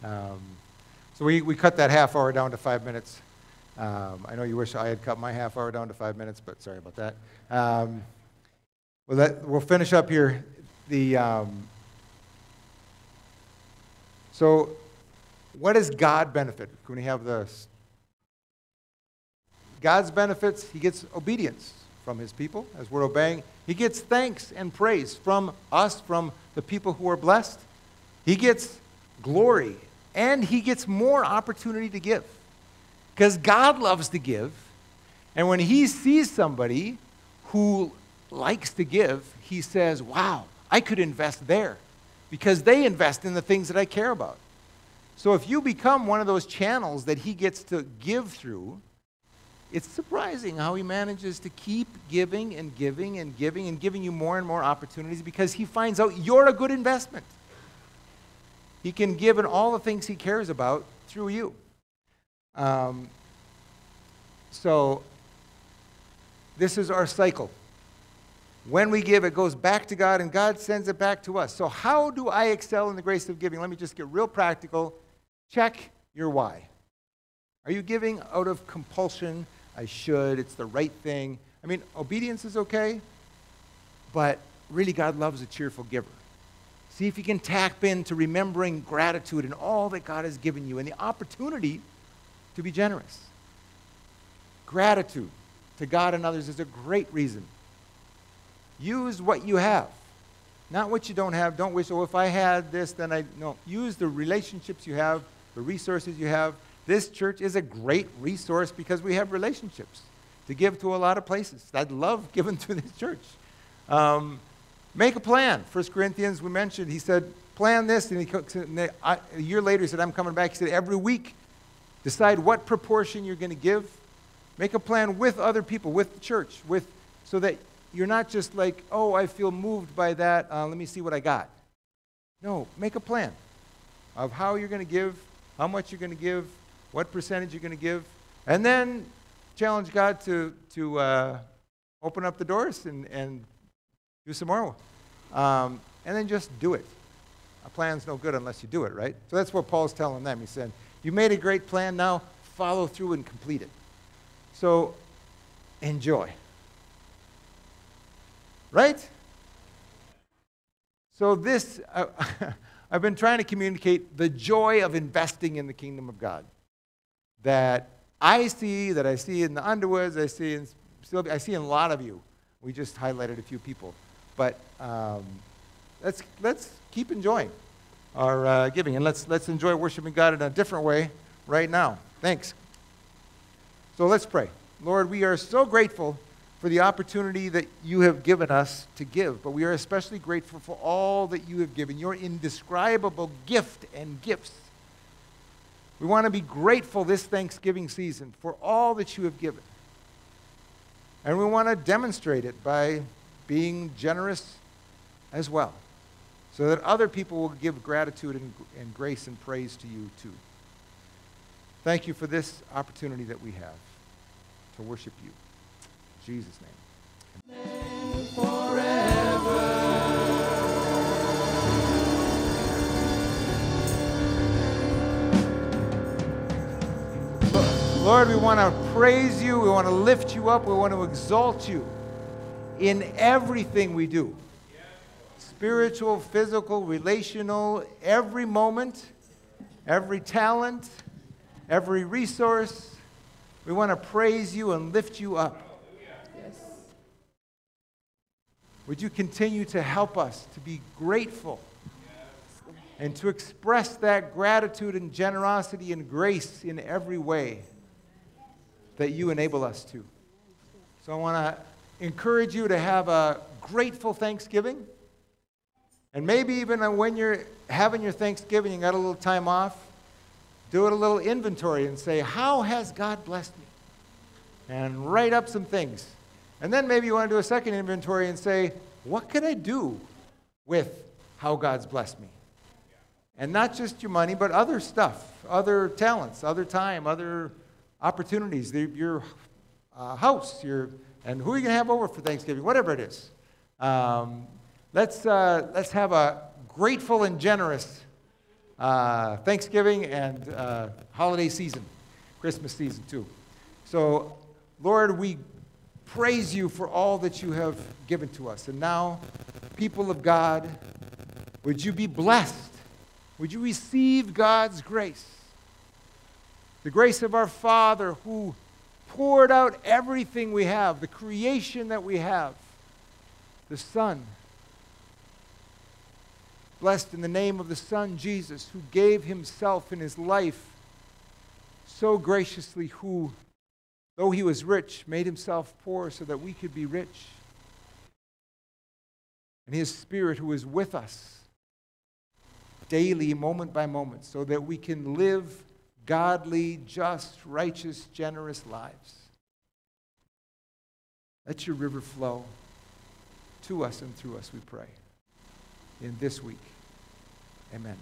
Um, so we, we cut that half hour down to five minutes. Um, I know you wish I had cut my half hour down to five minutes, but sorry about that. Um, well, we'll finish up here. The, um, so what does God benefit? Can we have the God's benefits? He gets obedience from his people as we're obeying. He gets thanks and praise from us, from the people who are blessed. He gets glory and he gets more opportunity to give. Because God loves to give. And when he sees somebody who likes to give, he says, Wow, I could invest there because they invest in the things that I care about. So if you become one of those channels that he gets to give through, it's surprising how he manages to keep giving and giving and giving and giving you more and more opportunities because he finds out you're a good investment. He can give in all the things he cares about through you. Um, so, this is our cycle. When we give, it goes back to God, and God sends it back to us. So, how do I excel in the grace of giving? Let me just get real practical. Check your why. Are you giving out of compulsion? I should. It's the right thing. I mean, obedience is okay, but really, God loves a cheerful giver. See if you can tap into remembering gratitude and all that God has given you and the opportunity to be generous. Gratitude to God and others is a great reason. Use what you have, not what you don't have. Don't wish, oh, if I had this, then I. No. Use the relationships you have, the resources you have. This church is a great resource because we have relationships to give to a lot of places. I'd love <laughs> giving to this church. Um, make a plan. First Corinthians, we mentioned, he said, plan this. And, he, and I, a year later, he said, I'm coming back. He said, every week, decide what proportion you're going to give. Make a plan with other people, with the church, with, so that you're not just like, oh, I feel moved by that. Uh, let me see what I got. No, make a plan of how you're going to give, how much you're going to give, what percentage you're going to give, and then challenge God to, to uh, open up the doors and, and do some more. Um, and then just do it. A plan's no good unless you do it, right? So that's what Paul's telling them. He said, You made a great plan, now follow through and complete it. So enjoy. Right? So this, uh, <laughs> I've been trying to communicate the joy of investing in the kingdom of God that I see, that I see in the Underwoods, I see in Sylvia, I see in a lot of you. We just highlighted a few people. But um, let's, let's keep enjoying our uh, giving and let's, let's enjoy worshiping God in a different way right now. Thanks. So let's pray. Lord, we are so grateful for the opportunity that you have given us to give, but we are especially grateful for all that you have given, your indescribable gift and gifts. We want to be grateful this Thanksgiving season for all that you have given. And we want to demonstrate it by being generous as well, so that other people will give gratitude and, and grace and praise to you too. Thank you for this opportunity that we have to worship you. Jesus' name. Lord, we want to praise you. We want to lift you up. We want to exalt you in everything we do spiritual, physical, relational, every moment, every talent, every resource. We want to praise you and lift you up. Would you continue to help us to be grateful and to express that gratitude and generosity and grace in every way that you enable us to? So I want to encourage you to have a grateful Thanksgiving. And maybe even when you're having your Thanksgiving, you got a little time off, do it a little inventory and say, How has God blessed me? And write up some things. And then maybe you want to do a second inventory and say, What can I do with how God's blessed me? And not just your money, but other stuff, other talents, other time, other opportunities, the, your uh, house, your, and who are you going to have over for Thanksgiving, whatever it is. Um, let's, uh, let's have a grateful and generous uh, Thanksgiving and uh, holiday season, Christmas season too. So, Lord, we praise you for all that you have given to us. And now, people of God, would you be blessed? Would you receive God's grace? The grace of our Father who poured out everything we have, the creation that we have, the Son. Blessed in the name of the Son, Jesus, who gave himself in his life so graciously, who, though he was rich, made himself poor so that we could be rich. And his Spirit, who is with us daily, moment by moment, so that we can live godly, just, righteous, generous lives. Let your river flow to us and through us, we pray. In this week. Amen.